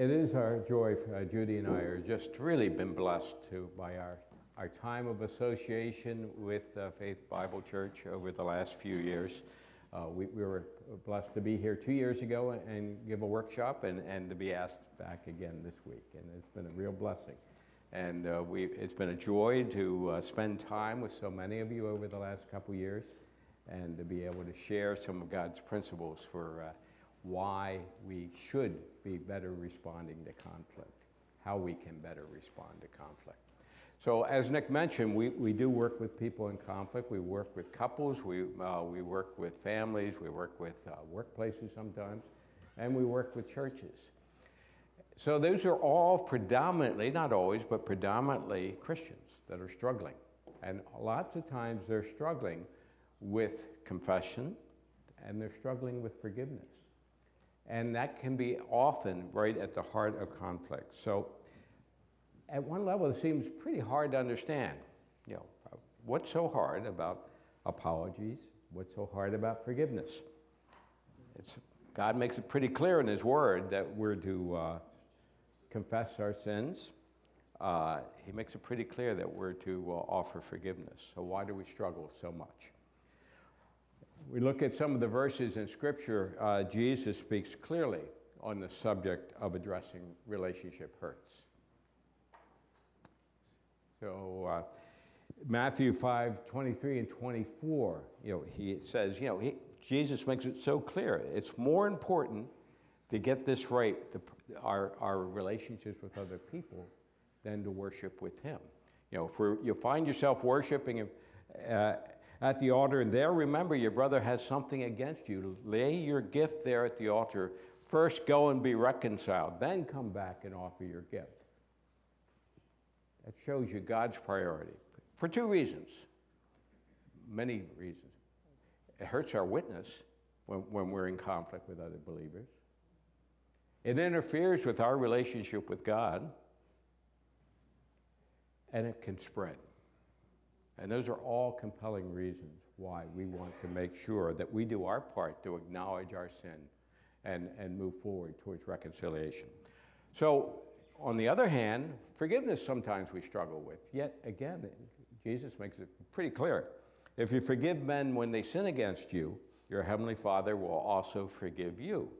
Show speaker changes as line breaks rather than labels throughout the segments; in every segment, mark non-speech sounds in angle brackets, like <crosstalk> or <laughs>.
It is our joy, uh, Judy and I are just really been blessed to, by our, our time of association with uh, Faith Bible Church over the last few years. Uh, we, we, were blessed to be here two years ago and, and, give a workshop and, and to be asked back again this week. And it's been a real blessing. And uh, we, it's been a joy to uh, spend time with so many of you over the last couple years and to be able to share some of God's principles for uh, why we should be better responding to conflict, how we can better respond to conflict. So as Nick mentioned, we, we do work with people in conflict. We work with couples, we, uh, we work with families, we work with uh, workplaces sometimes, and we work with churches. So those are all predominantly, not always, but predominantly Christians that are struggling. And lots of times they're struggling with confession and they're struggling with forgiveness. And that can be often right at the heart of conflict. So at one level, it seems pretty hard to understand. You know, what's so hard about apologies? What's so hard about forgiveness? It's, God makes it pretty clear in His Word that we're to uh, confess our sins. Uh, he makes it pretty clear that we're to uh, offer forgiveness. So, why do we struggle so much? We look at some of the verses in Scripture, uh, Jesus speaks clearly on the subject of addressing relationship hurts. So, uh, Matthew 5 23 and 24, you know, he says, you know, he, Jesus makes it so clear. It's more important to get this right, to, our, our relationships with other people, than to worship with Him. You know, if you find yourself worshiping uh, at the altar and there remember your brother has something against you, lay your gift there at the altar. First, go and be reconciled, then come back and offer your gift. That shows you God's priority for two reasons, many reasons. It hurts our witness when, when we're in conflict with other believers, it interferes with our relationship with God, and it can spread. And those are all compelling reasons why we want to make sure that we do our part to acknowledge our sin and, and move forward towards reconciliation. So on the other hand, forgiveness sometimes we struggle with. Yet again, Jesus makes it pretty clear. If you forgive men when they sin against you, your heavenly Father will also forgive you.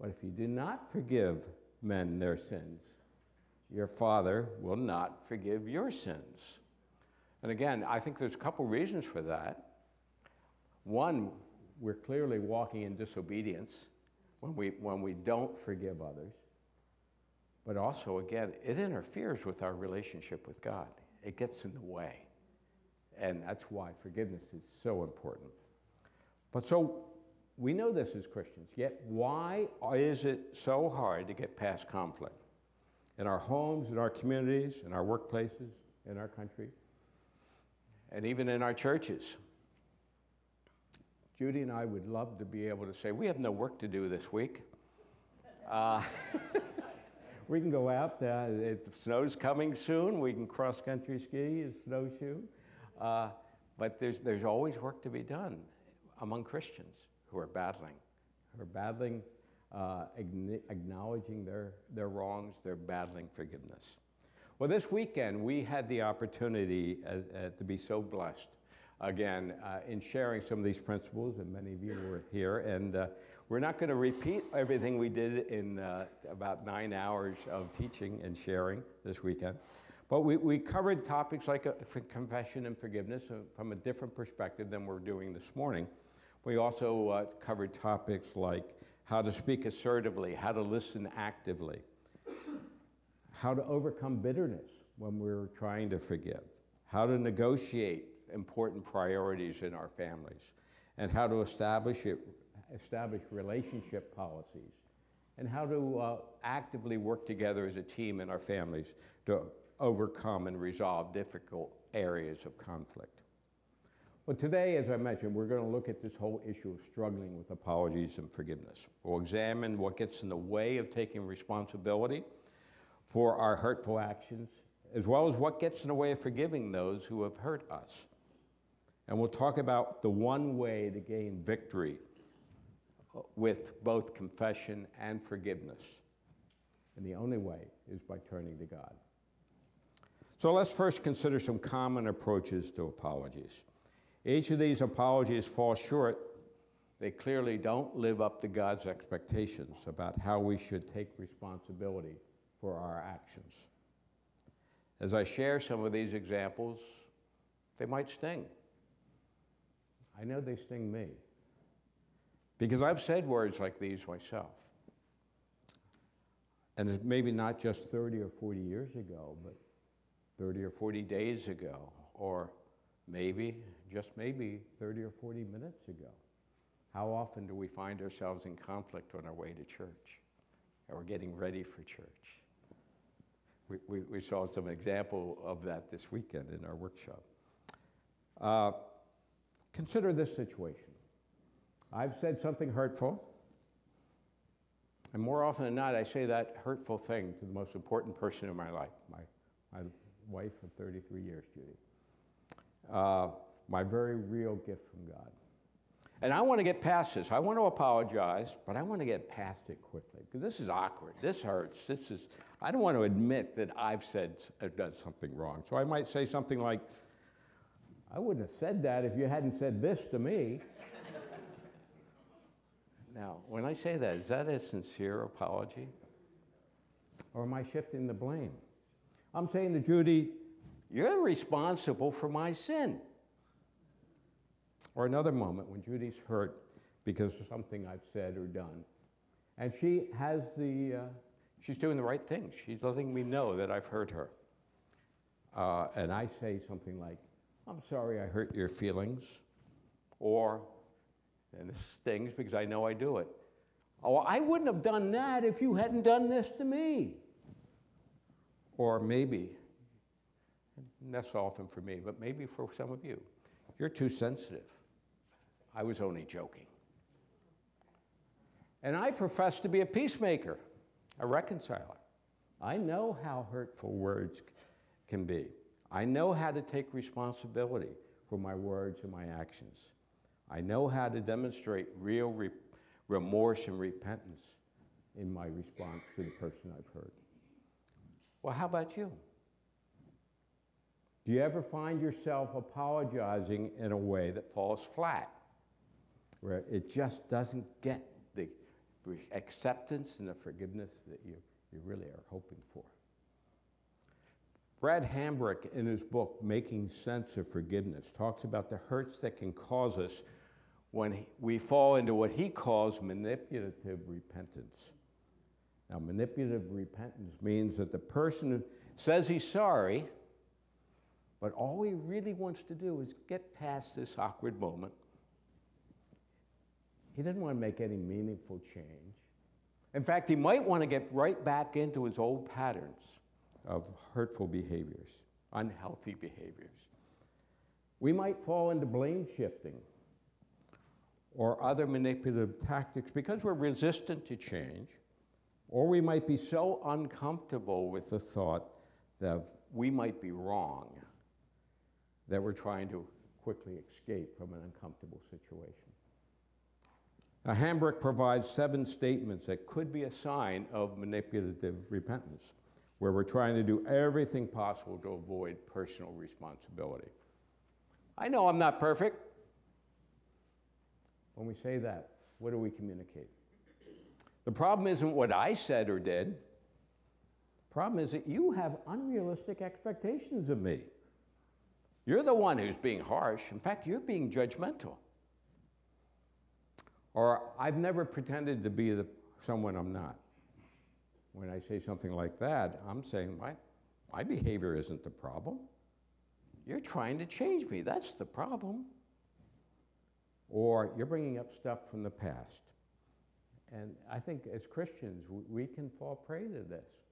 But if you do not forgive men their sins, your Father will not forgive your sins. And again, I think there's a couple reasons for that. One, we're clearly walking in disobedience when we, when we don't forgive others. But also, again, it interferes with our relationship with God. It gets in the way. And that's why forgiveness is so important. But so we know this as Christians, yet why is it so hard to get past conflict in our homes, in our communities, in our workplaces, in our country, and even in our churches? Judy and I would love to be able to say, we have no work to do this week. Uh, <laughs> we can go out. It, snow's coming soon. We can cross country ski, snowshoe. Uh, but there's, there's always work to be done among Christians who are battling, who are battling, uh, acknowledging their, their wrongs, they're battling forgiveness. Well, this weekend we had the opportunity as, uh, to be so blessed again uh, in sharing some of these principles, and many of you were here. And uh, we're not going to repeat everything we did in uh, about nine hours of teaching and sharing this weekend. But we, we covered topics like uh, confession and forgiveness uh, from a different perspective than we're doing this morning. We also covered topics like how to speak assertively, how to listen actively, how to overcome bitterness when we're trying to forgive, how to negotiate important priorities in our families, and how to establish it establish relationship policies, and how to uh, actively work together as a team in our families to overcome and resolve difficult areas of conflict. Well, today, as I mentioned, we're going to look at this whole issue of struggling with apologies and forgiveness. We'll examine what gets in the way of taking responsibility for our hurtful actions, as well as what gets in the way of forgiving those who have hurt us. And we'll talk about the one way to gain victory with both confession and forgiveness And the only way is by turning to God. So let's first consider some common approaches to apologies. Each of these apologies falls short. They clearly don't live up to God's expectations about how we should take responsibility for our actions. As I share some of these examples, they might sting. I know they sting me because I've said words like these myself. And it's maybe not just 30 or 40 years ago, but 30 or 40 days ago, or maybe, just maybe, 30 or 40 minutes ago. How often do we find ourselves in conflict on our way to church or getting ready for church? We, we, saw some example of that this weekend in our workshop. Uh, consider this situation. I've said something hurtful, and more often than not, I say that hurtful thing to the most important person in my life, my, my wife of 33 years, Judy. Uh, my very real gift from God. And I want to get past this. I want to apologize, but I want to get past it quickly because this is awkward. This hurts. This is. I don't want to admit that I've said I've uh, done something wrong. So I might say something like, "I wouldn't have said that if you hadn't said this to me." now, when I say that, is that a sincere apology, or am I shifting the blame? I'm saying to Judy, "You're responsible for my sin." Or another moment when Judy's hurt because of something I've said or done. And she has the, uh, she's doing the right thing. She's letting me know that I've hurt her. Uh, and I say something like, I'm sorry I hurt your feelings. Or, and this stings because I know I do it. Oh, I wouldn't have done that if you hadn't done this to me. Or maybe, that's often for me, but maybe for some of you, you're too sensitive. I was only joking. And I profess to be a peacemaker, a reconciler. I know how hurtful words can be. I know how to take responsibility for my words and my actions. I know how to demonstrate real re- remorse and repentance in my response to the person I've hurt. Well, how about you? Do you ever find yourself apologizing in a way that falls flat? Where it just doesn't get the acceptance and the forgiveness that you, you really are hoping for. Brad Hambrick, in his book, Making Sense of Forgiveness, talks about the hurts that can cause us when we fall into what he calls manipulative repentance. Now, manipulative repentance means that the person says he's sorry, but all he really wants to do is get past this awkward moment he didn't want to make any meaningful change. In fact, he might want to get right back into his old patterns of hurtful behaviors, unhealthy behaviors. We might fall into blame shifting or other manipulative tactics because we're resistant to change, or we might be so uncomfortable with the thought that we might be wrong that we're trying to quickly escape from an uncomfortable situation. Now, Hambrick provides seven statements that could be a sign of manipulative repentance, where we're trying to do everything possible to avoid personal responsibility. I know I'm not perfect. When we say that, what do we communicate? The problem isn't what I said or did. The problem is that you have unrealistic expectations of me. You're the one who's being harsh. In fact, you're being judgmental. Or I've never pretended to be the, someone I'm not. When I say something like that, I'm saying my, my behavior isn't the problem. You're trying to change me. That's the problem. Or you're bringing up stuff from the past. And I think as Christians, we can fall prey to this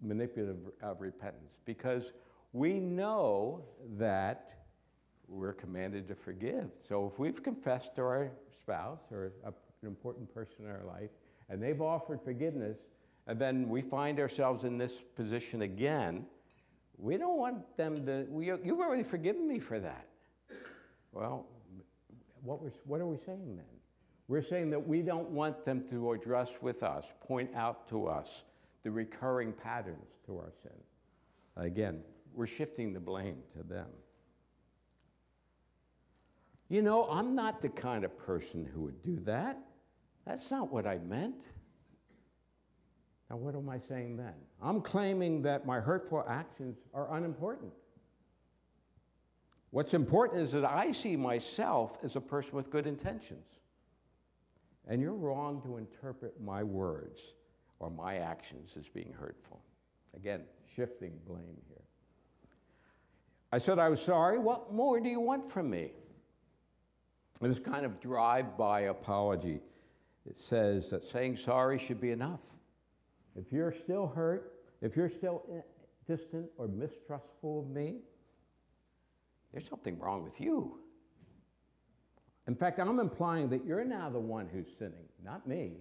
manipulative uh, repentance because we know that we're commanded to forgive. So if we've confessed to our spouse or a, an important person in our life, and they've offered forgiveness, and then we find ourselves in this position again, we don't want them to, we, you've already forgiven me for that. Well, what, we're, what are we saying then? We're saying that we don't want them to address with us, point out to us the recurring patterns to our sin. Again, we're shifting the blame to them. You know, I'm not the kind of person who would do that. That's not what I meant. Now, what am I saying then? I'm claiming that my hurtful actions are unimportant. What's important is that I see myself as a person with good intentions. And you're wrong to interpret my words or my actions as being hurtful. Again, shifting blame here. I said I was sorry. What more do you want from me? This kind of drive by apology. It says that saying sorry should be enough. If you're still hurt, if you're still distant or mistrustful of me, there's something wrong with you. In fact, I'm implying that you're now the one who's sinning, not me.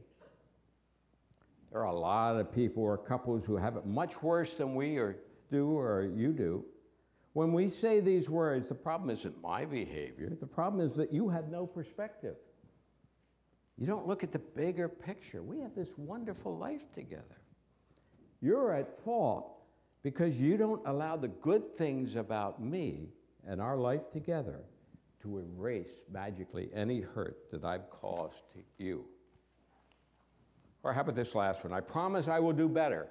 There are a lot of people or couples who have it much worse than we or do or you do. When we say these words, the problem isn't my behavior. The problem is that you have no perspective. You don't look at the bigger picture. We have this wonderful life together. You're at fault because you don't allow the good things about me and our life together to erase magically any hurt that I've caused to you. Or how about this last one? I promise I will do better.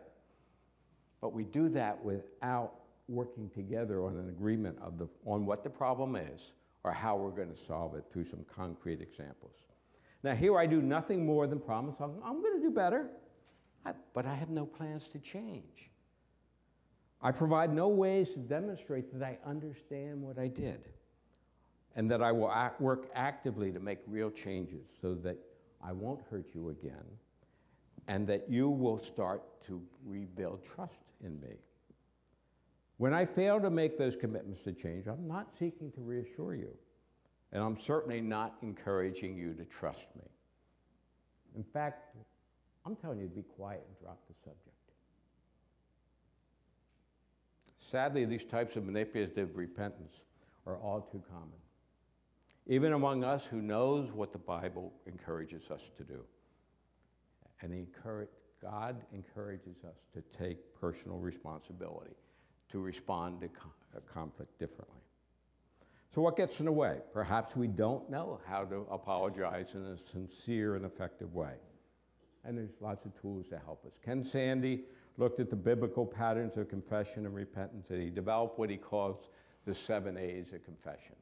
But we do that without working together on an agreement of the, on what the problem is or how we're going to solve it through some concrete examples. Now, here I do nothing more than promise I'm, going to do better, but I have no plans to change. I provide no ways to demonstrate that I understand what I did and that I will act, work actively to make real changes so that I won't hurt you again and that you will start to rebuild trust in me. When I fail to make those commitments to change, I'm not seeking to reassure you, and I'm certainly not encouraging you to trust me. In fact, I'm telling you to be quiet and drop the subject. Sadly, these types of manipulative repentance are all too common even among us who knows what the Bible encourages us to do. And encourage, God encourages us to take personal responsibility, to respond to conflict differently. So, what gets in the way? Perhaps we don't know how to apologize in a sincere and effective way. And there's lots of tools to help us. Ken Sande looked at the biblical patterns of confession and repentance, and he developed what he calls the seven A's of confession.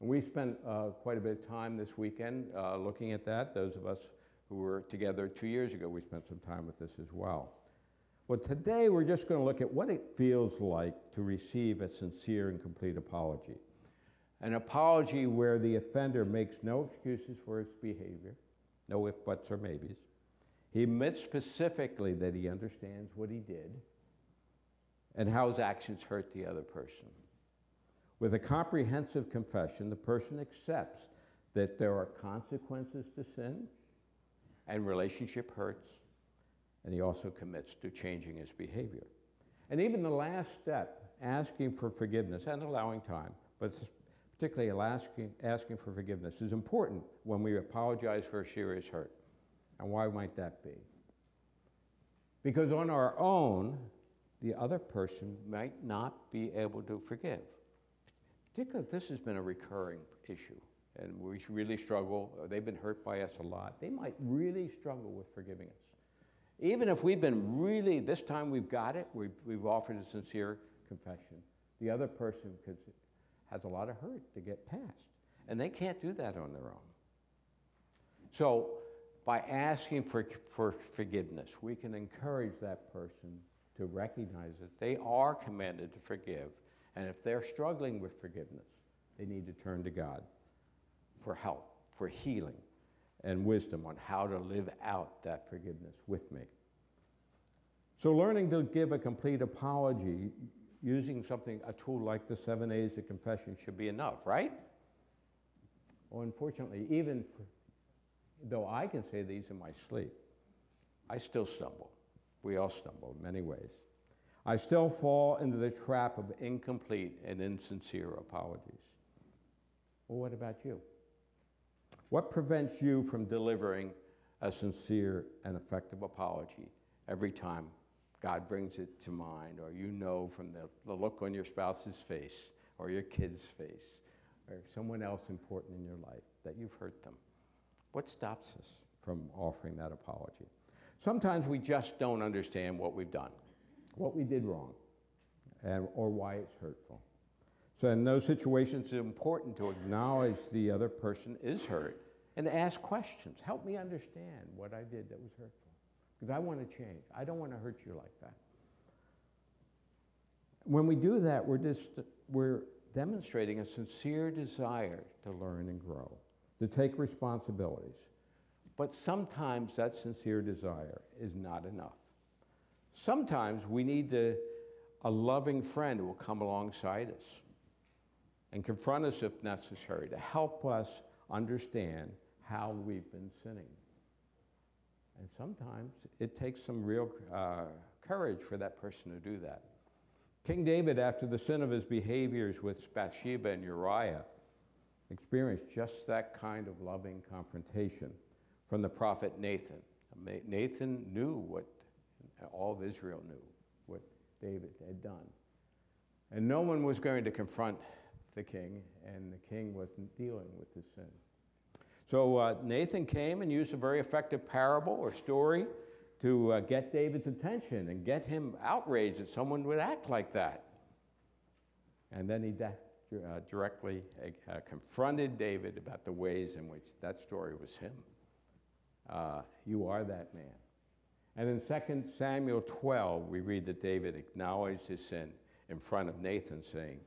And we spent uh, quite a bit of time this weekend uh, looking at that. Those of us who were together two years ago, we spent some time with this as well. Well, today we're just going to look at what it feels like to receive a sincere and complete apology. An apology where the offender makes no excuses for his behavior, no if, buts, or maybes. He admits specifically that he understands what he did and how his actions hurt the other person. With a comprehensive confession, the person accepts that there are consequences to sin and relationship hurts, and he also commits to changing his behavior. And even the last step, asking for forgiveness and allowing time, but particularly asking, asking for forgiveness, is important when we apologize for a serious hurt. And why might that be? Because on our own, the other person might not be able to forgive particularly this has been a recurring issue, and we really struggle. They've been hurt by us a lot. They might really struggle with forgiving us. Even if we've been really, this time we've got it, we've, we've offered a sincere confession, the other person could, has a lot of hurt to get past. And they can't do that on their own. So, by asking for, for forgiveness, we can encourage that person to recognize that they are commanded to forgive and if they're struggling with forgiveness, they need to turn to God for help, for healing, and wisdom on how to live out that forgiveness with me. So, learning to give a complete apology using something, a tool like the seven A's of confession, should be enough, right? Well, unfortunately, even for, though I can say these in my sleep, I still stumble. We all stumble in many ways. I still fall into the trap of incomplete and insincere apologies. Well, what about you? What prevents you from delivering a sincere and effective apology every time God brings it to mind, or you know from the, the look on your spouse's face, or your kid's face, or someone else important in your life that you've hurt them. What stops us from offering that apology? Sometimes we just don't understand what we've done, what we did wrong, and, or why it's hurtful. So, in those situations, it's important to acknowledge the other person is hurt and ask questions. Help me understand what I did that was hurtful. Because I want to change. I don't want to hurt you like that. When we do that, we're, we're demonstrating a sincere desire to learn and grow, to take responsibilities. But sometimes that sincere desire is not enough. Sometimes we need to, a loving friend who will come alongside us and confront us if necessary to help us understand how we've been sinning. And sometimes it takes some real uh, courage for that person to do that. King David, after the sin of his behaviors with Bathsheba and Uriah, experienced just that kind of loving confrontation from the prophet Nathan. Nathan knew what all of Israel knew, what David had done. And no one was going to confront the king, and the king wasn't dealing with his sin. So uh, Nathan came and used a very effective parable or story to uh, get David's attention and get him outraged that someone would act like that. And then he uh, directly uh, confronted David about the ways in which that story was him. Uh, you are that man. And in 2 Samuel 12, we read that David acknowledged his sin in front of Nathan, saying,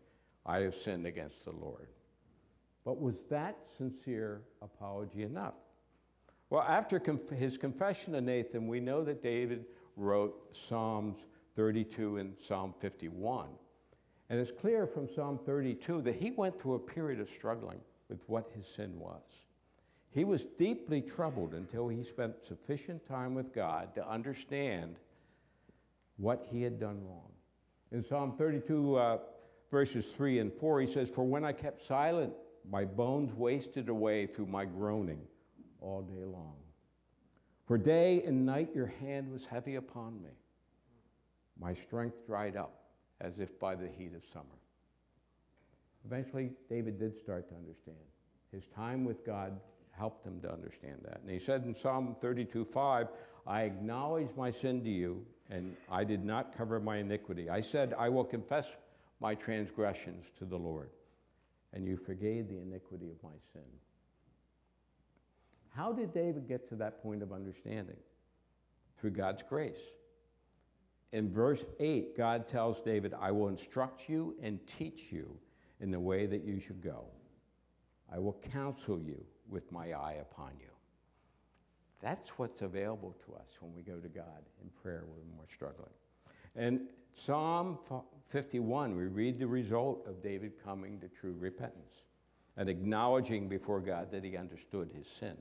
I have sinned against the Lord. But was that sincere apology enough? Well, after conf- his confession to Nathan, we know that David wrote Psalms 32 and Psalm 51. And it's clear from Psalm 32 that he went through a period of struggling with what his sin was. He was deeply troubled until he spent sufficient time with God to understand what he had done wrong. In Psalm 32, uh, verses 3 and 4, he says, For when I kept silent, my bones wasted away through my groaning all day long. For day and night your hand was heavy upon me. My strength dried up as if by the heat of summer. Eventually, David did start to understand. His time with God helped him to understand that. And he said in Psalm 32 5, I acknowledge my sin to you, and I did not cover my iniquity. I said, I will confess my transgressions to the Lord, and you forgave the iniquity of my sin. How did David get to that point of understanding? Through God's grace. In verse 8, God tells David, I will instruct you and teach you in the way that you should go. I will counsel you with my eye upon you. That's what's available to us when we go to God in prayer when we're struggling. And Psalm 51, we read the result of David coming to true repentance and acknowledging before God that he understood his sin.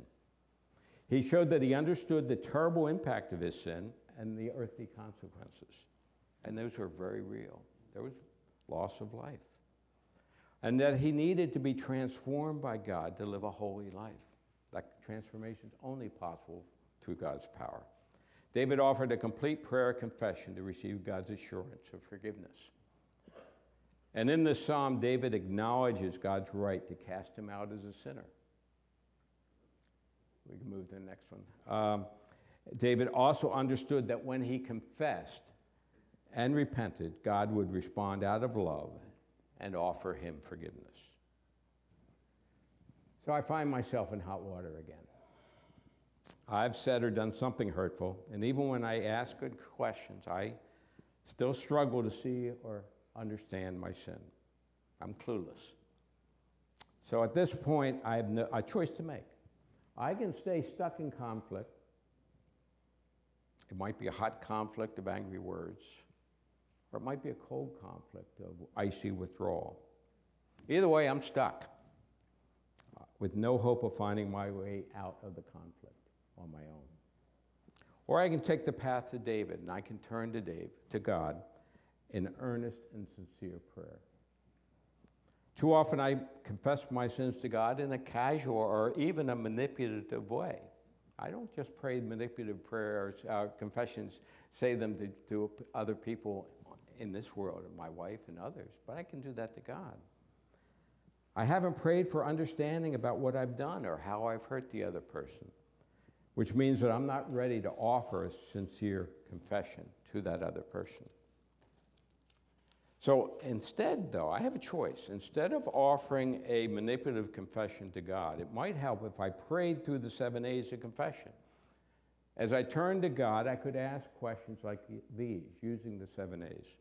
He showed that he understood the terrible impact of his sin and the earthly consequences. And those were very real. There was loss of life. And that he needed to be transformed by God to live a holy life. That transformation is only possible through God's power. David offered a complete prayer of confession to receive God's assurance of forgiveness. And in this psalm, David acknowledges God's right to cast him out as a sinner. We can move to the next one. Um, David also understood that when he confessed and repented, God would respond out of love and offer him forgiveness. So I find myself in hot water again. I've said or done something hurtful, and even when I ask good questions, I still struggle to see or understand my sin. I'm clueless. So at this point, I have no, a choice to make. I can stay stuck in conflict. It might be a hot conflict of angry words, or it might be a cold conflict of icy withdrawal. Either way, I'm stuck uh, with no hope of finding my way out of the conflict on my own. Or I can take the path to David and I can turn to Dave, to God, in earnest and sincere prayer. Too often I confess my sins to God in a casual or even a manipulative way. I don't just pray manipulative prayers, uh, confessions, say them to, to other people in this world, my wife and others, but I can do that to God. I haven't prayed for understanding about what I've done or how I've hurt the other person, which means that I'm not ready to offer a sincere confession to that other person. So instead, though, I have a choice. Instead of offering a manipulative confession to God, it might help if I prayed through the seven A's of confession. As I turned to God, I could ask questions like these using the seven A's.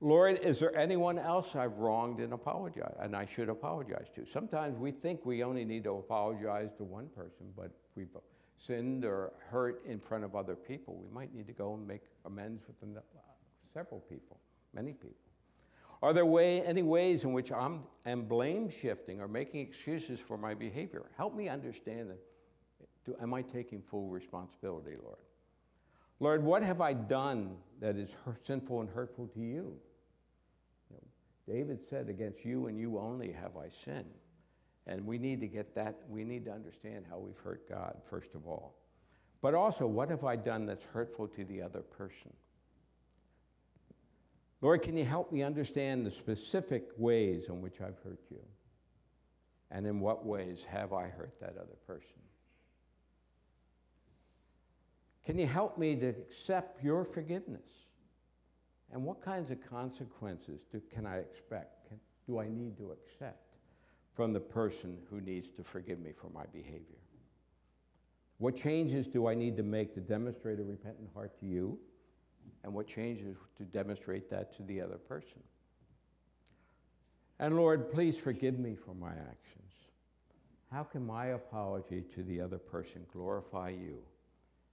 Lord, is there anyone else I've wronged and apologize and I should apologize to? Sometimes we think we only need to apologize to one person, but if we've sinned or hurt in front of other people, we might need to go and make amends with several people many people. Are there way, any ways in which I'm, am blame shifting or making excuses for my behavior? Help me understand that. Do, am I taking full responsibility, Lord? Lord, what have I done that is sinful and hurtful to you? David said, Against you and you only have I sinned. And we need to get that, we need to understand how we've hurt God, first of all. But also, what have I done that's hurtful to the other person? Lord, can you help me understand the specific ways in which I've hurt you? And in what ways have I hurt that other person? Can you help me to accept your forgiveness? And what kinds of consequences do, can I expect? Can, do I need to accept from the person who needs to forgive me for my behavior? What changes do I need to make to demonstrate a repentant heart to you? and what changes to demonstrate that to the other person. And Lord, please forgive me for my actions. How can my apology to the other person glorify you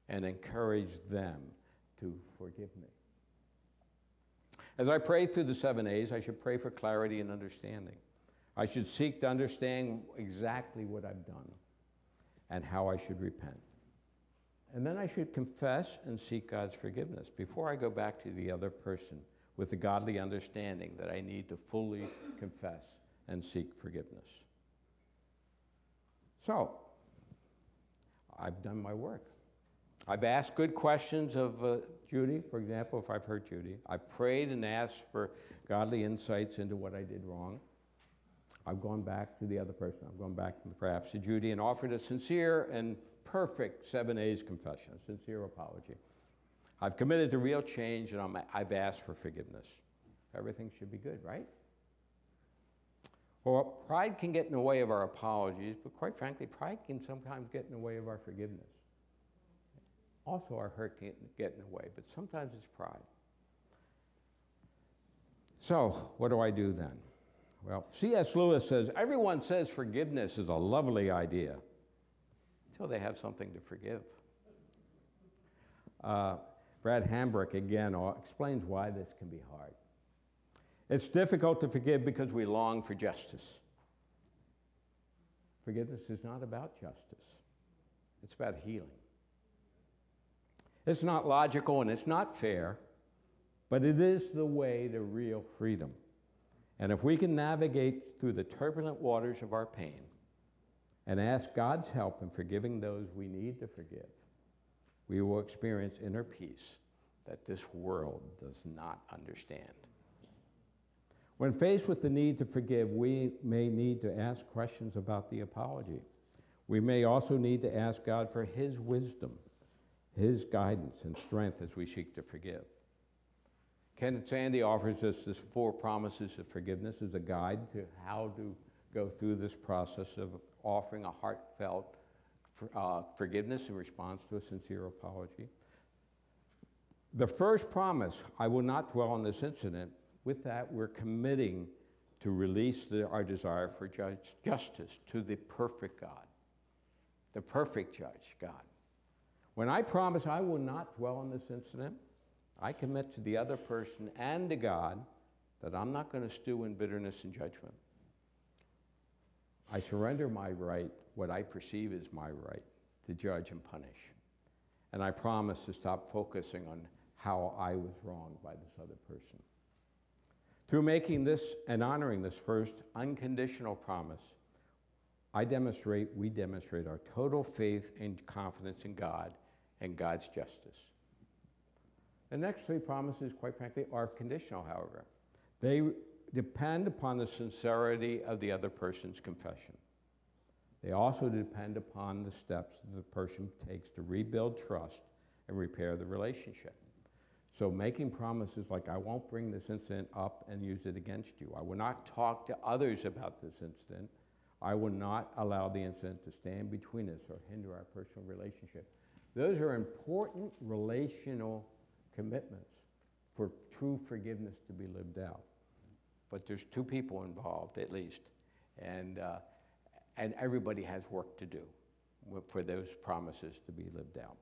and encourage them to forgive me? As I pray through the seven A's, I should pray for clarity and understanding. I should seek to understand exactly what I've done and how I should repent. And then I should confess and seek God's forgiveness before I go back to the other person with the godly understanding that I need to fully confess and seek forgiveness. So, I've done my work. I've asked good questions of uh, Judy, for example, if I've hurt Judy. I've prayed and asked for godly insights into what I did wrong. I've gone back to the other person. I've gone back perhaps to Judy and offered a sincere and perfect seven A's confession, a sincere apology. I've committed to real change and i have asked for forgiveness. Everything should be good, right? Well, pride can get in the way of our apologies, but quite frankly, pride can sometimes get in the way of our forgiveness. Also, our hurt can get in the way, but sometimes it's pride. So, what do I do then? Well, C.S. Lewis says everyone says forgiveness is a lovely idea until they have something to forgive. Uh, Brad Hambrick, again, explains why this can be hard. It's difficult to forgive because we long for justice. Forgiveness is not about justice, it's about healing. It's not logical and it's not fair, but it is the way to real freedom. And if we can navigate through the turbulent waters of our pain and ask God's help in forgiving those we need to forgive, we will experience inner peace that this world does not understand. When faced with the need to forgive, we may need to ask questions about the apology. We may also need to ask God for His wisdom, His guidance, and strength as we seek to forgive. Kenneth Sande offers us this four promises of forgiveness as a guide to how to go through this process of offering a heartfelt uh, forgiveness in response to a sincere apology. The first promise, I will not dwell on this incident, with that, we're committing to release the, our desire for judge, justice to the perfect God, the perfect judge, God. When I promise I will not dwell on this incident, I commit to the other person and to God that I'm not going to stew in bitterness and judgment. I surrender my right, what I perceive as my right, to judge and punish. And I promise to stop focusing on how I was wronged by this other person. Through making this and honoring this first unconditional promise, I demonstrate, we demonstrate our total faith and confidence in God and God's justice. The next three promises, quite frankly, are conditional, however. They depend upon the sincerity of the other person's confession. They also depend upon the steps that the person takes to rebuild trust and repair the relationship. So, making promises like, I won't bring this incident up and use it against you, I will not talk to others about this incident, I will not allow the incident to stand between us or hinder our personal relationship. Those are important relational commitments for true forgiveness to be lived out. But there's two people involved at least, and, uh, and everybody has work to do for those promises to be lived out.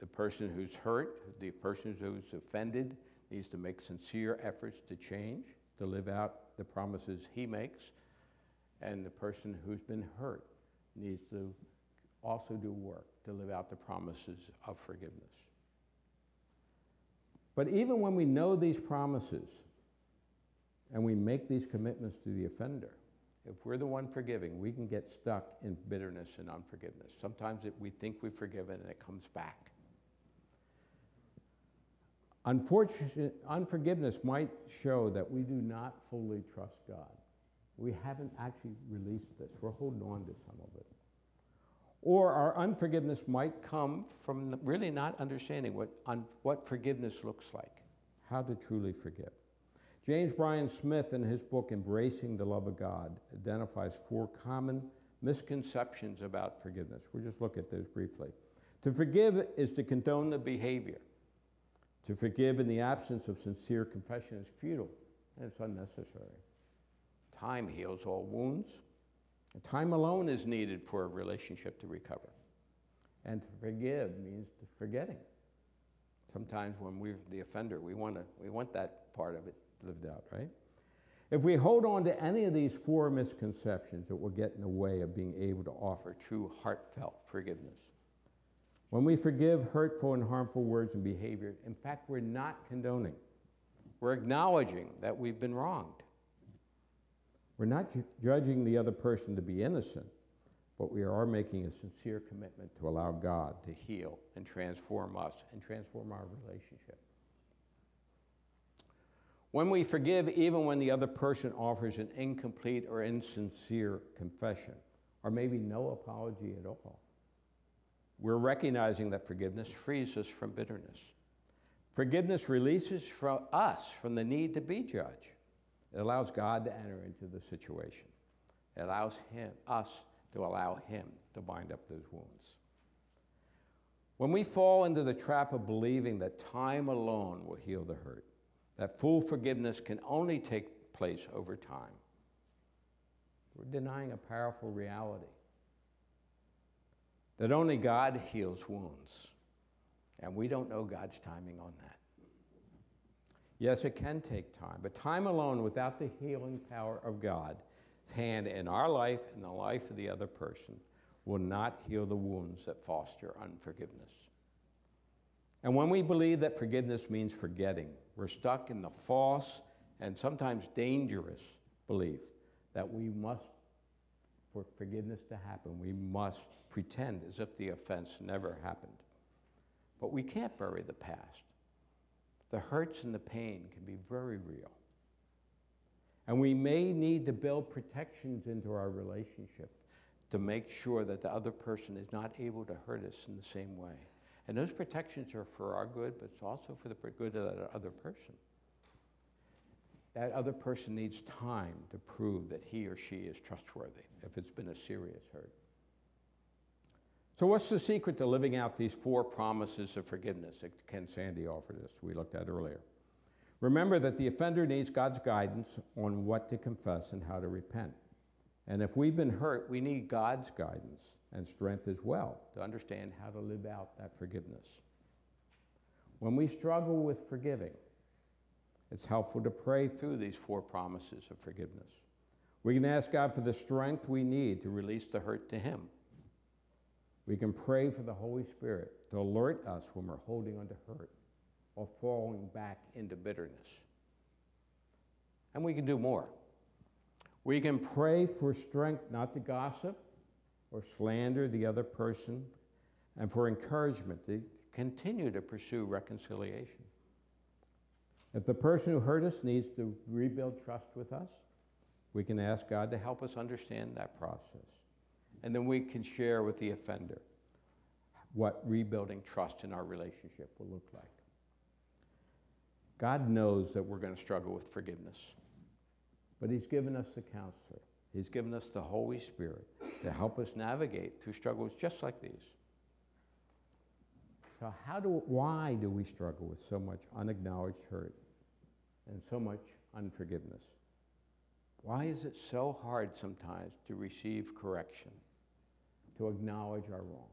The person who's hurt, the person who's offended, needs to make sincere efforts to change, to live out the promises he makes. And the person who's been hurt needs to also do work to live out the promises of forgiveness. But even when we know these promises and we make these commitments to the offender, if we're the one forgiving, we can get stuck in bitterness and unforgiveness. Sometimes it, we think we've forgiven and it comes back. Unfortunate, unforgiveness might show that we do not fully trust God. We haven't actually released this, we're holding on to some of it. Or our unforgiveness might come from really not understanding what, what forgiveness looks like, how to truly forgive. James Bryan Smith, in his book Embracing the Love of God, identifies four common misconceptions about forgiveness. We'll just look at those briefly. To forgive is to condone the behavior. To forgive in the absence of sincere confession is futile and it's unnecessary. Time heals all wounds. Time alone is needed for a relationship to recover. And to forgive means forgetting. Sometimes when we're the offender, we, wanna, we want that part of it lived out, right? If we hold on to any of these four misconceptions, it will get in the way of being able to offer true heartfelt forgiveness. When we forgive hurtful and harmful words and behavior, in fact, we're not condoning. We're acknowledging that we've been wronged. We're not ju- judging the other person to be innocent, but we are making a sincere commitment to allow God to heal and transform us and transform our relationship. When we forgive, even when the other person offers an incomplete or insincere confession, or maybe no apology at all, we're recognizing that forgiveness frees us from bitterness. Forgiveness releases from us from the need to be judged. It allows God to enter into the situation. It allows him, us to allow Him to bind up those wounds. When we fall into the trap of believing that time alone will heal the hurt, that full forgiveness can only take place over time, we're denying a powerful reality that only God heals wounds. And we don't know God's timing on that. Yes, it can take time, but time alone without the healing power of God's hand in our life and the life of the other person will not heal the wounds that foster unforgiveness. And when we believe that forgiveness means forgetting, we're stuck in the false and sometimes dangerous belief that we must, for forgiveness to happen, we must pretend as if the offense never happened. But we can't bury the past the hurts and the pain can be very real. And we may need to build protections into our relationship to make sure that the other person is not able to hurt us in the same way. And those protections are for our good, but it's also for the good of that other person. That other person needs time to prove that he or she is trustworthy if it's been a serious hurt. So, what's the secret to living out these four promises of forgiveness that Ken Sande offered us, we looked at earlier? Remember that the offender needs God's guidance on what to confess and how to repent. And if we've been hurt, we need God's guidance and strength as well to understand how to live out that forgiveness. When we struggle with forgiving, it's helpful to pray through these four promises of forgiveness. We can ask God for the strength we need to release the hurt to Him we can pray for the Holy Spirit to alert us when we're holding on to hurt or falling back into bitterness. And we can do more. We can pray for strength not to gossip or slander the other person and for encouragement to continue to pursue reconciliation. If the person who hurt us needs to rebuild trust with us, we can ask God to help us understand that process. And then we can share with the offender what rebuilding trust in our relationship will look like. God knows that we're going to struggle with forgiveness, but He's given us the counselor. He's given us the Holy Spirit to help us navigate through struggles just like these. So, how do, why do we struggle with so much unacknowledged hurt and so much unforgiveness? Why is it so hard sometimes to receive correction, to acknowledge our wrong,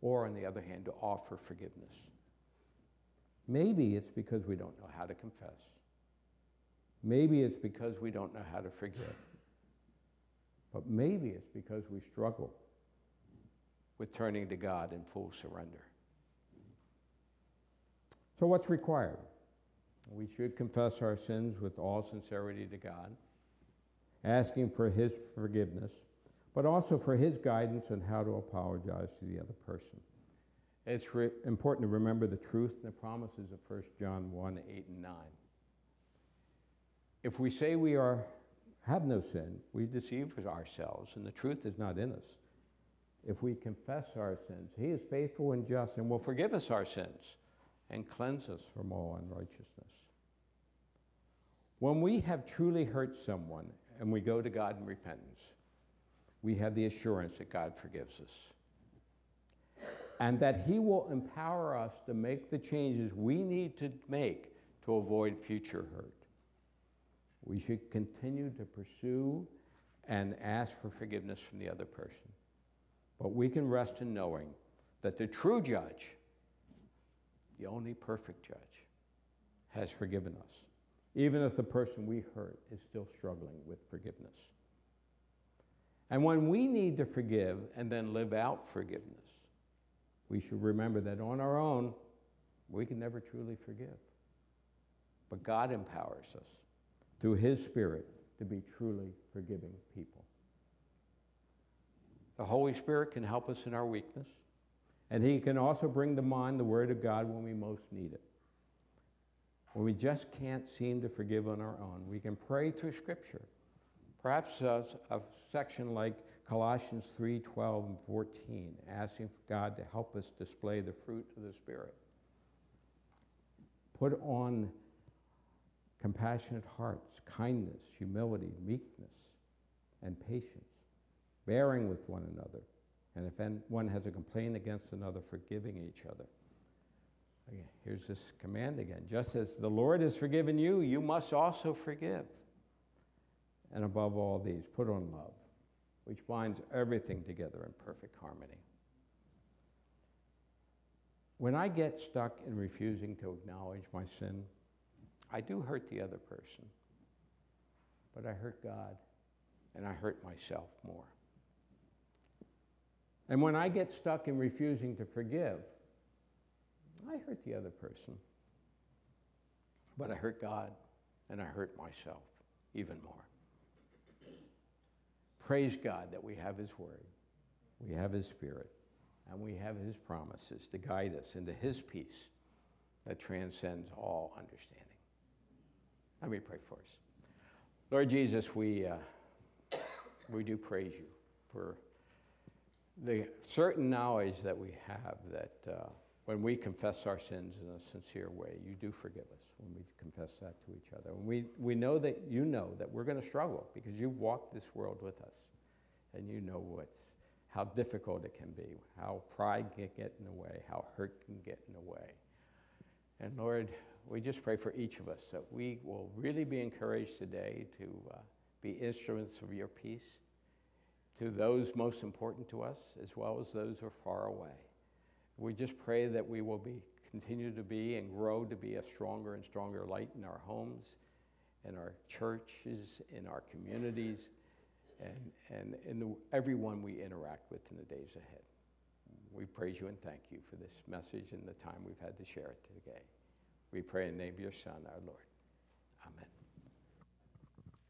or on the other hand, to offer forgiveness? Maybe it's because we don't know how to confess. Maybe it's because we don't know how to forgive. But maybe it's because we struggle with turning to God in full surrender. So, what's required? We should confess our sins with all sincerity to God, asking for His forgiveness, but also for His guidance on how to apologize to the other person. It's important to remember the truth and the promises of 1 John 1 8 and 9. If we say we are, have no sin, we deceive ourselves, and the truth is not in us. If we confess our sins, He is faithful and just and will forgive us our sins and cleanse us from all unrighteousness. When we have truly hurt someone and we go to God in repentance, we have the assurance that God forgives us and that He will empower us to make the changes we need to make to avoid future hurt. We should continue to pursue and ask for forgiveness from the other person. But we can rest in knowing that the true judge the only perfect judge, has forgiven us, even if the person we hurt is still struggling with forgiveness. And when we need to forgive and then live out forgiveness, we should remember that on our own, we can never truly forgive. But God empowers us through His Spirit to be truly forgiving people. The Holy Spirit can help us in our weakness. And He can also bring to mind the Word of God when we most need it. When we just can't seem to forgive on our own, we can pray through Scripture. Perhaps a, a section like Colossians 3 12 and 14, asking for God to help us display the fruit of the Spirit. Put on compassionate hearts, kindness, humility, meekness, and patience, bearing with one another and if one has a complaint against another, forgiving each other. Okay, here's this command again. Just as the Lord has forgiven you, you must also forgive. And above all these, put on love, which binds everything together in perfect harmony. When I get stuck in refusing to acknowledge my sin, I do hurt the other person, but I hurt God and I hurt myself more. And when I get stuck in refusing to forgive, I hurt the other person. But I hurt God and I hurt myself even more. Praise God that we have His Word, we have His Spirit, and we have His promises to guide us into His peace that transcends all understanding. Let me pray for us. Lord Jesus, we, uh, we do praise you for the certain knowledge that we have that uh, when we confess our sins in a sincere way, you do forgive us when we confess that to each other. And we, we know that you know that we're going to struggle because you've walked this world with us and you know what's, how difficult it can be, how pride can get in the way, how hurt can get in the way. And Lord, we just pray for each of us that we will really be encouraged today to uh, be instruments of your peace to those most important to us as well as those who are far away. We just pray that we will be continue to be and grow to be a stronger and stronger light in our homes, in our churches, in our communities, and, and in the, everyone we interact with in the days ahead. We praise you and thank you for this message and the time we've had to share it today. We pray in the name of your Son, our Lord. Amen.